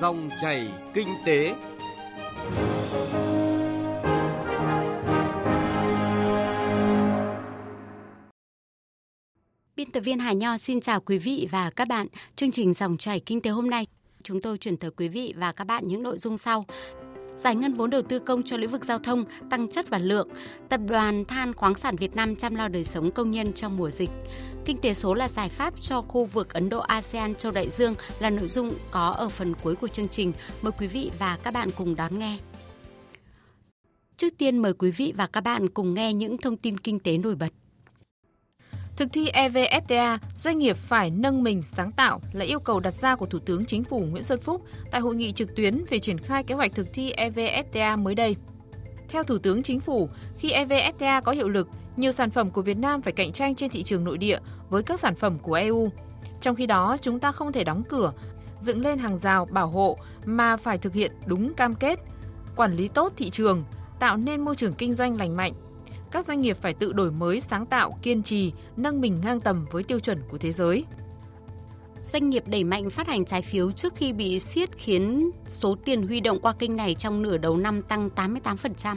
Dòng chảy kinh tế. Biên tập viên Hà Nho xin chào quý vị và các bạn. Chương trình Dòng chảy kinh tế hôm nay, chúng tôi chuyển tới quý vị và các bạn những nội dung sau giải ngân vốn đầu tư công cho lĩnh vực giao thông, tăng chất và lượng, Tập đoàn Than khoáng sản Việt Nam chăm lo đời sống công nhân trong mùa dịch. Kinh tế số là giải pháp cho khu vực Ấn Độ ASEAN châu Đại Dương là nội dung có ở phần cuối của chương trình. Mời quý vị và các bạn cùng đón nghe. Trước tiên mời quý vị và các bạn cùng nghe những thông tin kinh tế nổi bật. Thực thi EVFTA, doanh nghiệp phải nâng mình sáng tạo là yêu cầu đặt ra của Thủ tướng Chính phủ Nguyễn Xuân Phúc tại hội nghị trực tuyến về triển khai kế hoạch thực thi EVFTA mới đây. Theo Thủ tướng Chính phủ, khi EVFTA có hiệu lực, nhiều sản phẩm của Việt Nam phải cạnh tranh trên thị trường nội địa với các sản phẩm của EU. Trong khi đó, chúng ta không thể đóng cửa, dựng lên hàng rào bảo hộ mà phải thực hiện đúng cam kết, quản lý tốt thị trường, tạo nên môi trường kinh doanh lành mạnh, các doanh nghiệp phải tự đổi mới, sáng tạo, kiên trì, nâng mình ngang tầm với tiêu chuẩn của thế giới. Doanh nghiệp đẩy mạnh phát hành trái phiếu trước khi bị siết khiến số tiền huy động qua kênh này trong nửa đầu năm tăng 88%.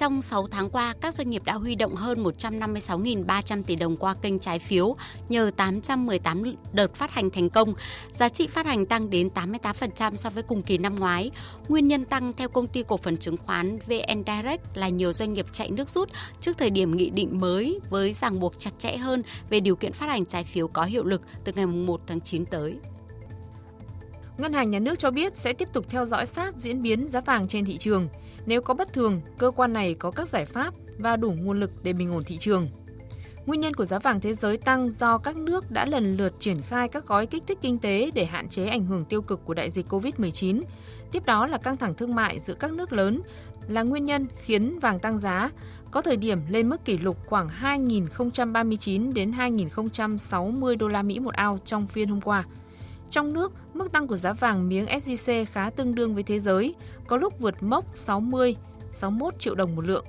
Trong 6 tháng qua, các doanh nghiệp đã huy động hơn 156.300 tỷ đồng qua kênh trái phiếu nhờ 818 đợt phát hành thành công. Giá trị phát hành tăng đến 88% so với cùng kỳ năm ngoái. Nguyên nhân tăng theo công ty cổ phần chứng khoán VN Direct là nhiều doanh nghiệp chạy nước rút trước thời điểm nghị định mới với ràng buộc chặt chẽ hơn về điều kiện phát hành trái phiếu có hiệu lực từ ngày 1 tháng 9 tới. Ngân hàng Nhà nước cho biết sẽ tiếp tục theo dõi sát diễn biến giá vàng trên thị trường. Nếu có bất thường, cơ quan này có các giải pháp và đủ nguồn lực để bình ổn thị trường. Nguyên nhân của giá vàng thế giới tăng do các nước đã lần lượt triển khai các gói kích thích kinh tế để hạn chế ảnh hưởng tiêu cực của đại dịch COVID-19. Tiếp đó là căng thẳng thương mại giữa các nước lớn là nguyên nhân khiến vàng tăng giá, có thời điểm lên mức kỷ lục khoảng 2.039 đến 2.060 đô la Mỹ một ao trong phiên hôm qua. Trong nước, mức tăng của giá vàng miếng SJC khá tương đương với thế giới, có lúc vượt mốc 60, 61 triệu đồng một lượng.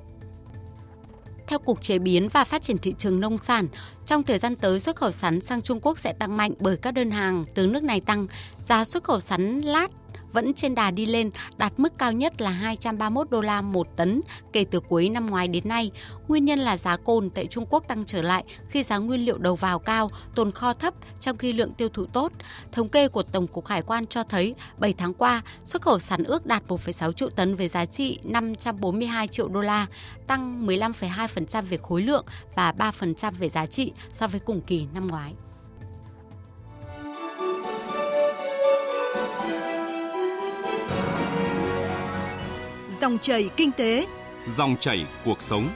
Theo Cục Chế biến và Phát triển thị trường nông sản, trong thời gian tới xuất khẩu sắn sang Trung Quốc sẽ tăng mạnh bởi các đơn hàng từ nước này tăng. Giá xuất khẩu sắn lát vẫn trên đà đi lên, đạt mức cao nhất là 231 đô la một tấn kể từ cuối năm ngoái đến nay. Nguyên nhân là giá cồn tại Trung Quốc tăng trở lại khi giá nguyên liệu đầu vào cao, tồn kho thấp trong khi lượng tiêu thụ tốt. Thống kê của Tổng cục Hải quan cho thấy 7 tháng qua, xuất khẩu sắn ước đạt 1,6 triệu tấn với giá trị 542 triệu đô la, tăng 15,2% về khối lượng và 3% về giá trị so với cùng kỳ năm ngoái. Dòng chảy kinh tế, dòng chảy cuộc sống.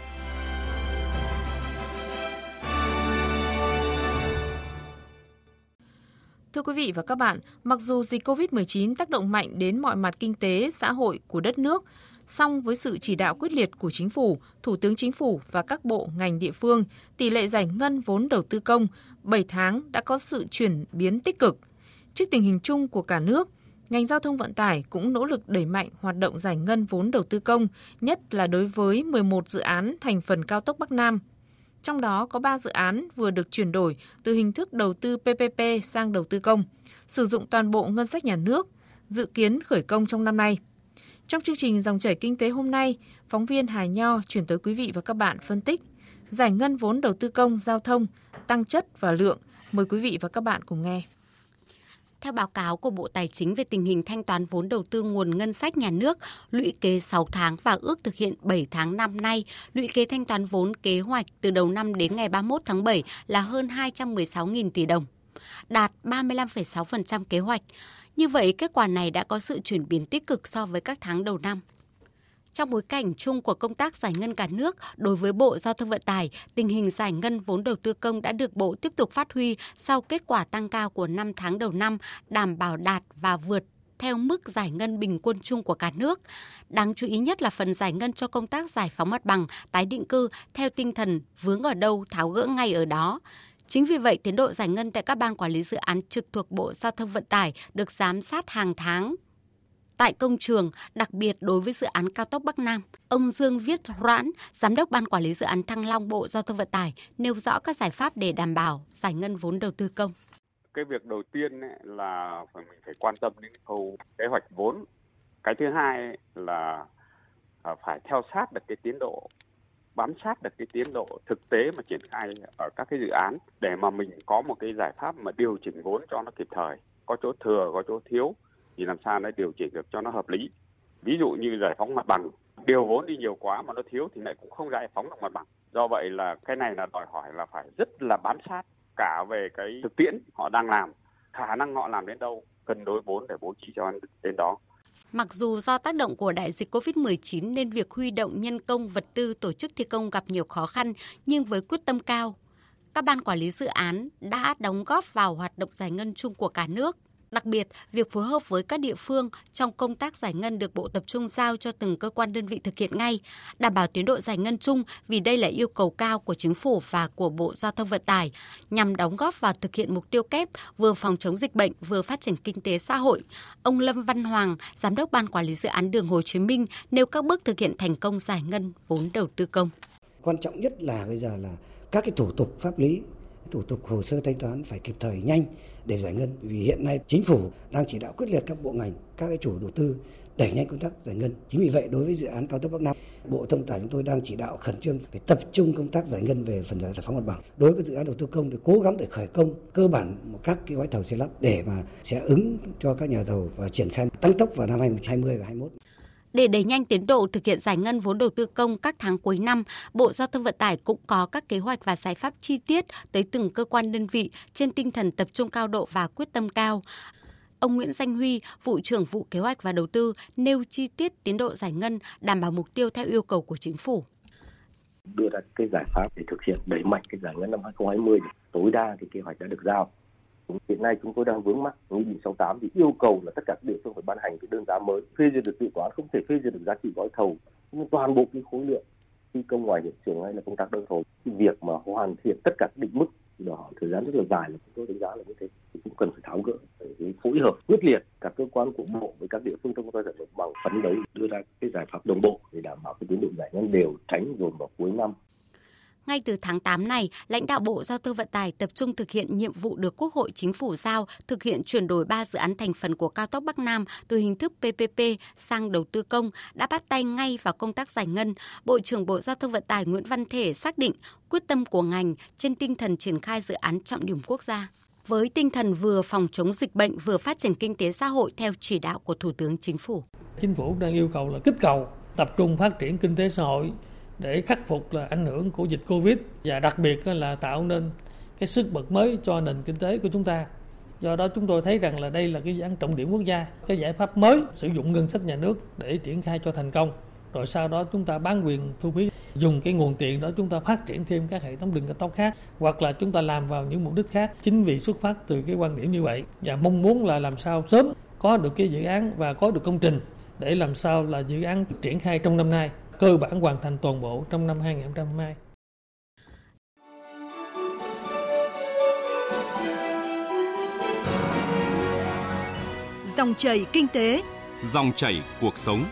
Thưa quý vị và các bạn, mặc dù dịch COVID-19 tác động mạnh đến mọi mặt kinh tế, xã hội của đất nước, song với sự chỉ đạo quyết liệt của chính phủ, thủ tướng chính phủ và các bộ ngành địa phương, tỷ lệ giải ngân vốn đầu tư công 7 tháng đã có sự chuyển biến tích cực. Trước tình hình chung của cả nước, ngành giao thông vận tải cũng nỗ lực đẩy mạnh hoạt động giải ngân vốn đầu tư công, nhất là đối với 11 dự án thành phần cao tốc Bắc Nam. Trong đó có 3 dự án vừa được chuyển đổi từ hình thức đầu tư PPP sang đầu tư công, sử dụng toàn bộ ngân sách nhà nước, dự kiến khởi công trong năm nay. Trong chương trình dòng chảy kinh tế hôm nay, phóng viên Hà Nho chuyển tới quý vị và các bạn phân tích giải ngân vốn đầu tư công giao thông, tăng chất và lượng. Mời quý vị và các bạn cùng nghe. Theo báo cáo của Bộ Tài chính về tình hình thanh toán vốn đầu tư nguồn ngân sách nhà nước, lũy kế 6 tháng và ước thực hiện 7 tháng năm nay, lũy kế thanh toán vốn kế hoạch từ đầu năm đến ngày 31 tháng 7 là hơn 216.000 tỷ đồng, đạt 35,6% kế hoạch. Như vậy, kết quả này đã có sự chuyển biến tích cực so với các tháng đầu năm. Trong bối cảnh chung của công tác giải ngân cả nước, đối với Bộ Giao thông Vận tải, tình hình giải ngân vốn đầu tư công đã được Bộ tiếp tục phát huy sau kết quả tăng cao của 5 tháng đầu năm, đảm bảo đạt và vượt theo mức giải ngân bình quân chung của cả nước. Đáng chú ý nhất là phần giải ngân cho công tác giải phóng mặt bằng, tái định cư theo tinh thần vướng ở đâu tháo gỡ ngay ở đó. Chính vì vậy, tiến độ giải ngân tại các ban quản lý dự án trực thuộc Bộ Giao thông Vận tải được giám sát hàng tháng tại công trường, đặc biệt đối với dự án cao tốc Bắc Nam. Ông Dương Viết Roãn, Giám đốc Ban Quản lý Dự án Thăng Long Bộ Giao thông Vận tải, nêu rõ các giải pháp để đảm bảo giải ngân vốn đầu tư công. Cái việc đầu tiên là phải mình phải quan tâm đến khâu kế hoạch vốn. Cái thứ hai là à, phải theo sát được cái tiến độ bám sát được cái tiến độ thực tế mà triển khai ở các cái dự án để mà mình có một cái giải pháp mà điều chỉnh vốn cho nó kịp thời có chỗ thừa có chỗ thiếu thì làm sao nó điều chỉnh được cho nó hợp lý. Ví dụ như giải phóng mặt bằng điều vốn đi nhiều quá mà nó thiếu thì lại cũng không giải phóng được mặt bằng. Do vậy là cái này là đòi hỏi là phải rất là bám sát cả về cái thực tiễn họ đang làm khả năng họ làm đến đâu cân đối vốn để bố trí cho đến đó. Mặc dù do tác động của đại dịch COVID-19 nên việc huy động nhân công vật tư tổ chức thi công gặp nhiều khó khăn, nhưng với quyết tâm cao, các ban quản lý dự án đã đóng góp vào hoạt động giải ngân chung của cả nước. Đặc biệt, việc phối hợp với các địa phương trong công tác giải ngân được Bộ Tập trung giao cho từng cơ quan đơn vị thực hiện ngay, đảm bảo tiến độ giải ngân chung vì đây là yêu cầu cao của Chính phủ và của Bộ Giao thông Vận tải nhằm đóng góp vào thực hiện mục tiêu kép vừa phòng chống dịch bệnh vừa phát triển kinh tế xã hội. Ông Lâm Văn Hoàng, Giám đốc Ban Quản lý Dự án Đường Hồ Chí Minh nêu các bước thực hiện thành công giải ngân vốn đầu tư công. Quan trọng nhất là bây giờ là các cái thủ tục pháp lý thủ tục hồ sơ thanh toán phải kịp thời nhanh để giải ngân. Vì hiện nay chính phủ đang chỉ đạo quyết liệt các bộ ngành, các cái chủ đầu tư đẩy nhanh công tác giải ngân. Chính vì vậy, đối với dự án cao tốc bắc nam, bộ thông tải chúng tôi đang chỉ đạo khẩn trương phải tập trung công tác giải ngân về phần giải phóng mặt bằng. Đối với dự án đầu tư công thì cố gắng để khởi công cơ bản một các cái gói thầu xây lắp để mà sẽ ứng cho các nhà thầu và triển khai tăng tốc vào năm 2020 và 2021 để đẩy nhanh tiến độ thực hiện giải ngân vốn đầu tư công các tháng cuối năm, Bộ Giao thông Vận tải cũng có các kế hoạch và giải pháp chi tiết tới từng cơ quan đơn vị trên tinh thần tập trung cao độ và quyết tâm cao. Ông Nguyễn Danh Huy, vụ trưởng vụ kế hoạch và đầu tư nêu chi tiết tiến độ giải ngân đảm bảo mục tiêu theo yêu cầu của chính phủ đưa ra cái giải pháp để thực hiện đẩy mạnh cái giải ngân năm 2020 tối đa thì kế hoạch đã được giao Hiện nay chúng tôi đang vướng mắc nghị định 68 thì yêu cầu là tất cả các địa phương phải ban hành cái đơn giá mới, phê duyệt được dự toán không thể phê duyệt được giá trị gói thầu, nhưng toàn bộ cái khối lượng thi công ngoài hiện trường hay là công tác đơn thầu, cái việc mà hoàn thiện tất cả các định mức đó đòi hỏi thời gian rất là dài là chúng tôi đánh giá là như thế. Thì cũng cần phải tháo gỡ để phối hợp quyết liệt các cơ quan của bộ với các địa phương trong công tác giải bằng phấn đấu đưa ra cái giải pháp đồng bộ để đảm bảo cái tiến độ giải ngân đều tránh dồn vào cuối năm ngay từ tháng 8 này, lãnh đạo Bộ Giao thông Vận tải tập trung thực hiện nhiệm vụ được Quốc hội Chính phủ giao thực hiện chuyển đổi 3 dự án thành phần của cao tốc Bắc Nam từ hình thức PPP sang đầu tư công đã bắt tay ngay vào công tác giải ngân. Bộ trưởng Bộ Giao thông Vận tải Nguyễn Văn Thể xác định quyết tâm của ngành trên tinh thần triển khai dự án trọng điểm quốc gia với tinh thần vừa phòng chống dịch bệnh vừa phát triển kinh tế xã hội theo chỉ đạo của Thủ tướng Chính phủ. Chính phủ đang yêu cầu là kích cầu tập trung phát triển kinh tế xã hội để khắc phục là ảnh hưởng của dịch Covid và đặc biệt là tạo nên cái sức bật mới cho nền kinh tế của chúng ta. Do đó chúng tôi thấy rằng là đây là cái dự án trọng điểm quốc gia, cái giải pháp mới sử dụng ngân sách nhà nước để triển khai cho thành công. Rồi sau đó chúng ta bán quyền thu phí, dùng cái nguồn tiền đó chúng ta phát triển thêm các hệ thống đường cao tốc khác hoặc là chúng ta làm vào những mục đích khác. Chính vì xuất phát từ cái quan điểm như vậy và mong muốn là làm sao sớm có được cái dự án và có được công trình để làm sao là dự án triển khai trong năm nay cơ bản hoàn thành toàn bộ trong năm 2022. Dòng chảy kinh tế, dòng chảy cuộc sống.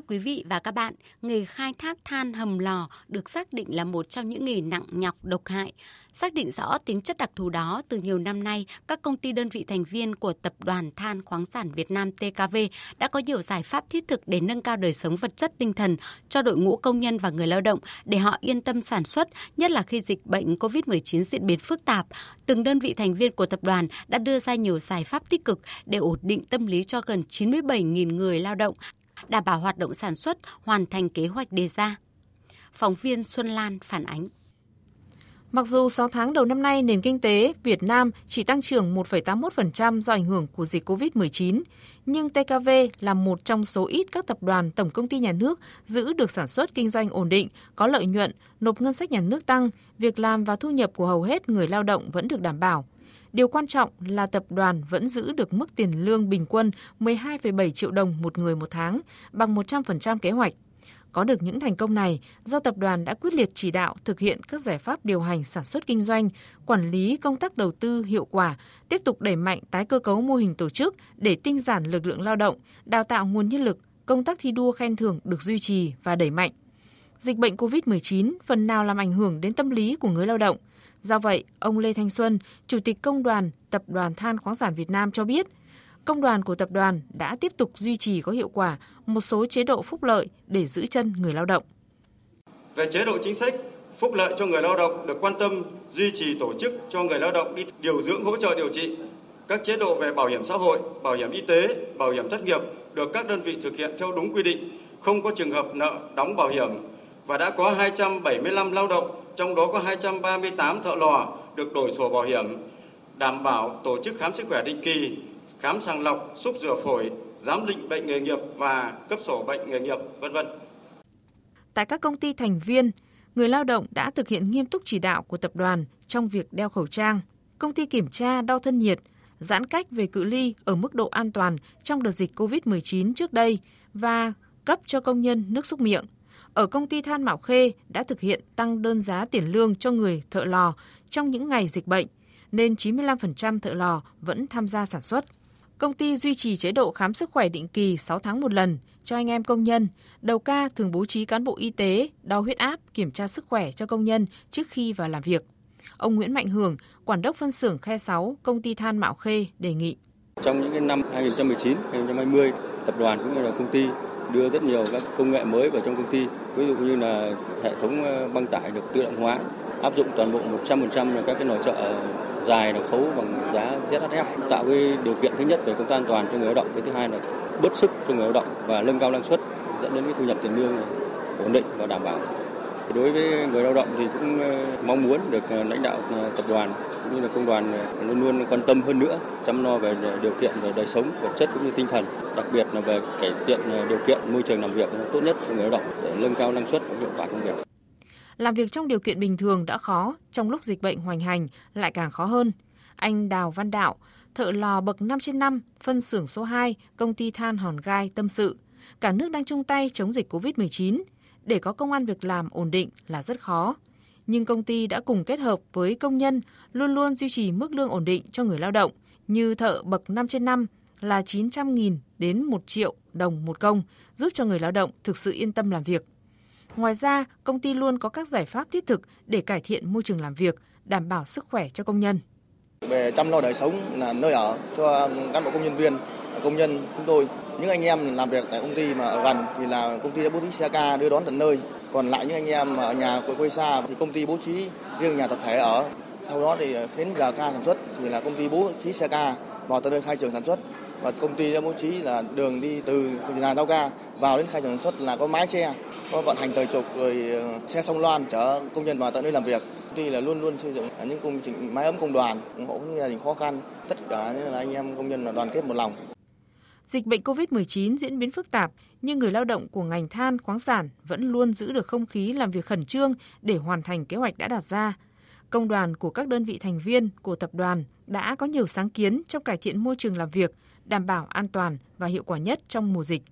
Thưa quý vị và các bạn, nghề khai thác than hầm lò được xác định là một trong những nghề nặng nhọc độc hại. Xác định rõ tính chất đặc thù đó, từ nhiều năm nay, các công ty đơn vị thành viên của Tập đoàn Than khoáng sản Việt Nam TKV đã có nhiều giải pháp thiết thực để nâng cao đời sống vật chất tinh thần cho đội ngũ công nhân và người lao động để họ yên tâm sản xuất, nhất là khi dịch bệnh COVID-19 diễn biến phức tạp. Từng đơn vị thành viên của tập đoàn đã đưa ra nhiều giải pháp tích cực để ổn định tâm lý cho gần 97.000 người lao động, đảm bảo hoạt động sản xuất hoàn thành kế hoạch đề ra. Phóng viên Xuân Lan phản ánh. Mặc dù 6 tháng đầu năm nay nền kinh tế Việt Nam chỉ tăng trưởng 1,81% do ảnh hưởng của dịch COVID-19, nhưng TKV là một trong số ít các tập đoàn tổng công ty nhà nước giữ được sản xuất kinh doanh ổn định, có lợi nhuận, nộp ngân sách nhà nước tăng, việc làm và thu nhập của hầu hết người lao động vẫn được đảm bảo. Điều quan trọng là tập đoàn vẫn giữ được mức tiền lương bình quân 12,7 triệu đồng một người một tháng, bằng 100% kế hoạch. Có được những thành công này do tập đoàn đã quyết liệt chỉ đạo thực hiện các giải pháp điều hành sản xuất kinh doanh, quản lý công tác đầu tư hiệu quả, tiếp tục đẩy mạnh tái cơ cấu mô hình tổ chức để tinh giản lực lượng lao động, đào tạo nguồn nhân lực, công tác thi đua khen thưởng được duy trì và đẩy mạnh. Dịch bệnh COVID-19 phần nào làm ảnh hưởng đến tâm lý của người lao động. Do vậy, ông Lê Thanh Xuân, Chủ tịch Công đoàn Tập đoàn Than khoáng sản Việt Nam cho biết, công đoàn của tập đoàn đã tiếp tục duy trì có hiệu quả một số chế độ phúc lợi để giữ chân người lao động. Về chế độ chính sách, phúc lợi cho người lao động được quan tâm duy trì tổ chức cho người lao động đi điều dưỡng hỗ trợ điều trị. Các chế độ về bảo hiểm xã hội, bảo hiểm y tế, bảo hiểm thất nghiệp được các đơn vị thực hiện theo đúng quy định, không có trường hợp nợ đóng bảo hiểm và đã có 275 lao động, trong đó có 238 thợ lò được đổi sổ bảo hiểm, đảm bảo tổ chức khám sức khỏe định kỳ, khám sàng lọc, xúc rửa phổi, giám định bệnh nghề nghiệp và cấp sổ bệnh nghề nghiệp, vân vân. Tại các công ty thành viên, người lao động đã thực hiện nghiêm túc chỉ đạo của tập đoàn trong việc đeo khẩu trang, công ty kiểm tra đo thân nhiệt, giãn cách về cự ly ở mức độ an toàn trong đợt dịch COVID-19 trước đây và cấp cho công nhân nước xúc miệng. Ở công ty than Mạo Khê đã thực hiện tăng đơn giá tiền lương cho người thợ lò trong những ngày dịch bệnh, nên 95% thợ lò vẫn tham gia sản xuất. Công ty duy trì chế độ khám sức khỏe định kỳ 6 tháng một lần cho anh em công nhân. Đầu ca thường bố trí cán bộ y tế, đo huyết áp, kiểm tra sức khỏe cho công nhân trước khi vào làm việc. Ông Nguyễn Mạnh Hưởng, quản đốc phân xưởng Khe 6, công ty than Mạo Khê đề nghị. Trong những cái năm 2019, 2020, tập đoàn cũng như là công ty đưa rất nhiều các công nghệ mới vào trong công ty, ví dụ như là hệ thống ờ, băng tải được tự động hóa, áp dụng toàn bộ 100% là các cái nồi chợ dài là khấu bằng giá ZHF tạo cái điều kiện thứ nhất về công tác an toàn cho người lao động cái thứ hai là bớt sức cho người lao động và nâng cao năng suất dẫn đến cái thu nhập tiền lương ổn định và đảm bảo đối với người lao động thì cũng ờ, mong muốn được ờ, lãnh đạo ờ, tập đoàn cũng như là công đoàn luôn luôn quan tâm hơn nữa chăm lo về điều kiện về đời sống vật chất cũng như tinh thần đặc biệt là về cải thiện điều kiện môi trường làm việc tốt nhất cho người lao động để nâng cao năng suất và hiệu quả công việc làm việc trong điều kiện bình thường đã khó, trong lúc dịch bệnh hoành hành lại càng khó hơn. Anh Đào Văn Đạo, thợ lò bậc 5 trên 5, phân xưởng số 2, công ty than Hòn Gai tâm sự. Cả nước đang chung tay chống dịch COVID-19. Để có công an việc làm ổn định là rất khó. Nhưng công ty đã cùng kết hợp với công nhân luôn luôn duy trì mức lương ổn định cho người lao động, như thợ bậc 5 trên 5 là 900.000 đến 1 triệu đồng một công, giúp cho người lao động thực sự yên tâm làm việc. Ngoài ra, công ty luôn có các giải pháp thiết thực để cải thiện môi trường làm việc, đảm bảo sức khỏe cho công nhân. Về chăm lo đời sống là nơi ở cho cán bộ công nhân viên, công nhân chúng tôi. Những anh em làm việc tại công ty mà ở gần thì là công ty đã bố trí xe ca đưa đón tận nơi. Còn lại những anh em ở nhà quê quê xa thì công ty bố trí riêng nhà tập thể ở. Sau đó thì ờ, đến giờ ca sản xuất thì là công ty bố trí xe ca vào tận nơi khai trường sản xuất và công ty đã bố trí là đường đi từ nhà giao ca vào đến khai trường sản xuất là có mái xe có vận hành thời trục rồi ờ, xe song loan chở công nhân vào tận nơi làm việc công ty là luôn luôn xây dựng những công trình mái ấm công đoàn, ủng hộ những gia đình khó khăn tất cả là anh em công nhân là đoàn kết một lòng Dịch bệnh COVID-19 diễn biến phức tạp, nhưng người lao động của ngành than khoáng sản vẫn luôn giữ được không khí làm việc khẩn trương để hoàn thành kế hoạch đã đặt ra. Công đoàn của các đơn vị thành viên của tập đoàn đã có nhiều sáng kiến trong cải thiện môi trường làm việc, đảm bảo an toàn và hiệu quả nhất trong mùa dịch.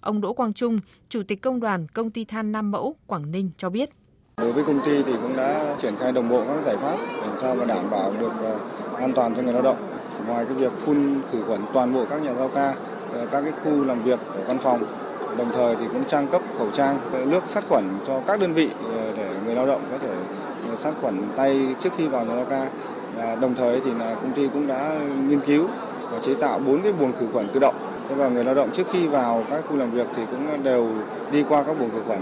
Ông Đỗ Quang Trung, Chủ tịch Công đoàn Công ty Than Nam Mẫu, Quảng Ninh cho biết. Đối với công ty thì cũng đã triển khai đồng bộ các giải pháp làm sao mà đảm bảo được à, an toàn cho người lao động. Ngoài cái việc phun khử khuẩn toàn bộ các nhà giao ca, Ờ, các cái khu làm việc của văn phòng, đồng thời thì cũng trang cấp khẩu trang, ờ, nước sát khuẩn cho các đơn vị ờ, để người lao động có thể sát khuẩn tay trước khi vào nhà lao ca. Và đồng thời thì là công ty cũng đã nghiên cứu và chế tạo bốn cái buồng khử khuẩn tự động Thế và người lao động trước khi vào các khu làm việc thì cũng đều đi qua các buồng khử khuẩn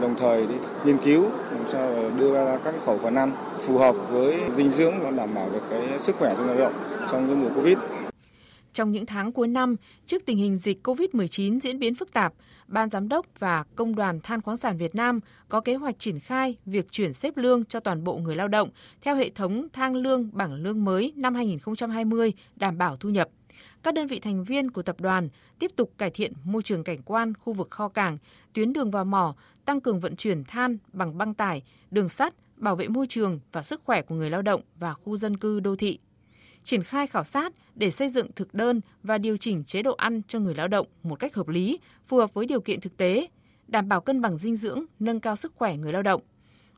đồng thời thì nghiên cứu làm sao đưa ra các khẩu phần ăn phù hợp với dinh dưỡng và đảm bảo được cái sức khỏe cho người lao động trong cái mùa Covid. Trong những tháng cuối năm, trước tình hình dịch COVID-19 diễn biến phức tạp, Ban Giám đốc và Công đoàn Than khoáng sản Việt Nam có kế hoạch triển khai việc chuyển xếp lương cho toàn bộ người lao động theo hệ thống thang lương bảng lương mới năm 2020 đảm bảo thu nhập các đơn vị thành viên của tập đoàn tiếp tục cải thiện môi trường cảnh quan khu vực kho cảng, tuyến đường vào mỏ, tăng cường vận chuyển than bằng băng tải, đường sắt, bảo vệ môi trường và sức khỏe của người lao động và khu dân cư đô thị. Triển khai khảo sát để xây dựng thực đơn và điều chỉnh chế độ ăn cho người lao động một cách hợp lý, phù hợp với điều kiện thực tế, đảm bảo cân bằng dinh dưỡng, nâng cao sức khỏe người lao động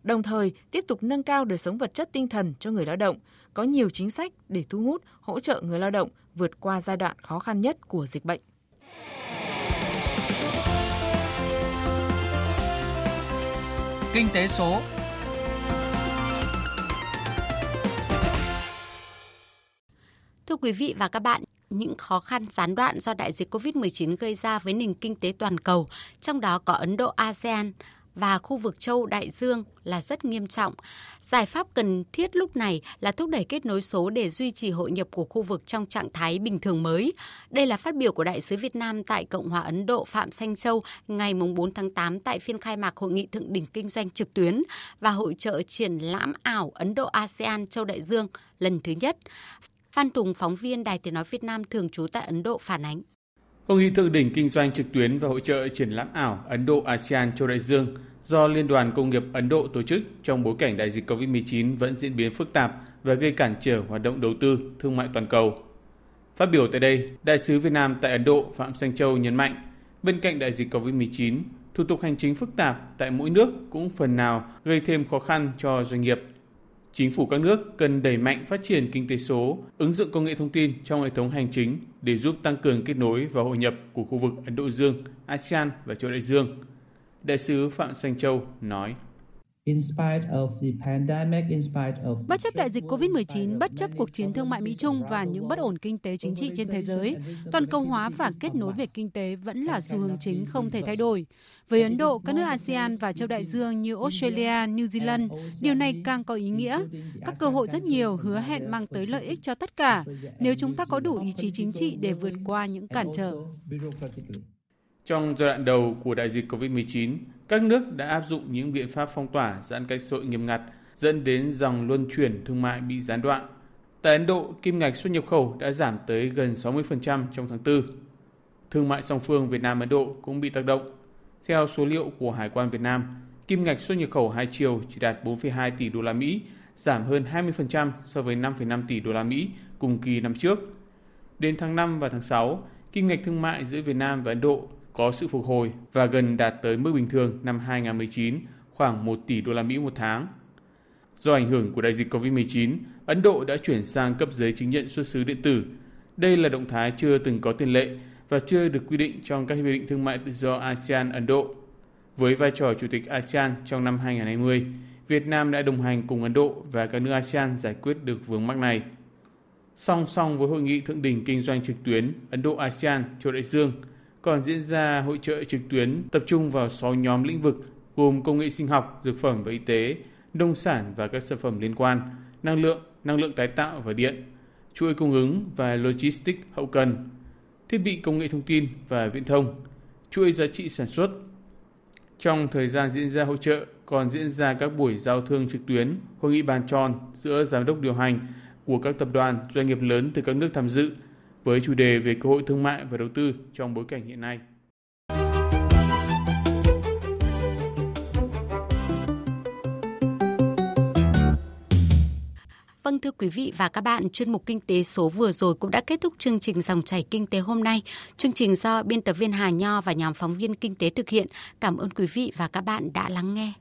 đồng thời tiếp tục nâng cao đời sống vật chất tinh thần cho người lao động, có nhiều chính sách để thu hút, hỗ trợ người lao động vượt qua giai đoạn khó khăn nhất của dịch bệnh. Kinh tế số Thưa quý vị và các bạn, những khó khăn gián đoạn do đại dịch COVID-19 gây ra với nền kinh tế toàn cầu, trong đó có Ấn Độ, ASEAN và khu vực châu Đại Dương là rất nghiêm trọng. Giải pháp cần thiết lúc này là thúc đẩy kết nối số để duy trì hội nhập của khu vực trong trạng thái bình thường mới. Đây là phát biểu của Đại sứ Việt Nam tại Cộng hòa Ấn Độ Phạm Xanh Châu ngày 4 tháng 8 tại phiên khai mạc Hội nghị Thượng đỉnh Kinh doanh trực tuyến và hội trợ triển lãm ảo Ấn Độ ASEAN Châu Đại Dương lần thứ nhất. Phan Tùng, phóng viên Đài Tiếng Nói Việt Nam thường trú tại Ấn Độ phản ánh. Hội nghị thượng đỉnh kinh doanh trực tuyến và hội trợ triển lãm ảo Ấn Độ ASEAN Châu Đại Dương do Liên đoàn Công nghiệp Ấn Độ tổ chức trong bối cảnh đại dịch COVID-19 vẫn diễn biến phức tạp và gây cản trở hoạt động đầu tư, thương mại toàn cầu. Phát biểu tại đây, Đại sứ Việt Nam tại Ấn Độ Phạm Xanh Châu nhấn mạnh, bên cạnh đại dịch COVID-19, thủ tục hành chính phức tạp tại mỗi nước cũng phần nào gây thêm khó khăn cho doanh nghiệp Chính phủ các nước cần đẩy mạnh phát triển kinh tế số, ứng dụng công nghệ thông tin trong hệ thống hành chính để giúp tăng cường kết nối và hội nhập của khu vực Ấn Độ Dương, ASEAN và châu Đại Dương. Đại sứ Phạm Xanh Châu nói. Bất chấp đại dịch COVID-19, bất chấp cuộc chiến thương mại Mỹ-Trung và những bất ổn kinh tế chính trị trên thế giới, toàn cầu hóa và kết nối về kinh tế vẫn là xu hướng chính không thể thay đổi. Với Ấn Độ, các nước ASEAN và châu Đại Dương như Australia, New Zealand, điều này càng có ý nghĩa. Các cơ hội rất nhiều hứa hẹn mang tới lợi ích cho tất cả nếu chúng ta có đủ ý chí chính trị để vượt qua những cản trở. Trong giai đoạn đầu của đại dịch COVID-19, các nước đã áp dụng những biện pháp phong tỏa giãn cách xã hội nghiêm ngặt, dẫn đến dòng luân chuyển thương mại bị gián đoạn. Tại Ấn Độ, kim ngạch xuất nhập khẩu đã giảm tới gần 60% trong tháng 4. Thương mại song phương Việt Nam Ấn Độ cũng bị tác động. Theo số liệu của Hải quan Việt Nam, kim ngạch xuất nhập khẩu hai chiều chỉ đạt 4,2 tỷ đô la Mỹ, giảm hơn 20% so với 5,5 tỷ đô la Mỹ cùng kỳ năm trước. Đến tháng 5 và tháng 6, kim ngạch thương mại giữa Việt Nam và Ấn Độ có sự phục hồi và gần đạt tới mức bình thường năm 2019, khoảng 1 tỷ đô la Mỹ một tháng. Do ảnh hưởng của đại dịch COVID-19, Ấn Độ đã chuyển sang cấp giấy chứng nhận xuất xứ điện tử. Đây là động thái chưa từng có tiền lệ và chưa được quy định trong các hiệp định thương mại tự do ASEAN-Ấn Độ. Với vai trò chủ tịch ASEAN trong năm 2020, Việt Nam đã đồng hành cùng Ấn Độ và các nước ASEAN giải quyết được vướng mắc này. Song song với hội nghị thượng đỉnh kinh doanh trực tuyến Ấn Độ ASEAN châu Đại Dương – còn diễn ra hội trợ trực tuyến tập trung vào 6 nhóm lĩnh vực gồm công nghệ sinh học, dược phẩm và y tế, nông sản và các sản phẩm liên quan, năng lượng, năng lượng tái tạo và điện, chuỗi cung ứng và logistics hậu cần, thiết bị công nghệ thông tin và viễn thông, chuỗi giá trị sản xuất. Trong thời gian diễn ra hội trợ còn diễn ra các buổi giao thương trực tuyến, hội nghị bàn tròn giữa giám đốc điều hành của các tập đoàn, doanh nghiệp lớn từ các nước tham dự với chủ đề về cơ hội thương mại và đầu tư trong bối cảnh hiện nay. Vâng thưa quý vị và các bạn, chuyên mục Kinh tế số vừa rồi cũng đã kết thúc chương trình Dòng chảy Kinh tế hôm nay. Chương trình do biên tập viên Hà Nho và nhóm phóng viên Kinh tế thực hiện. Cảm ơn quý vị và các bạn đã lắng nghe.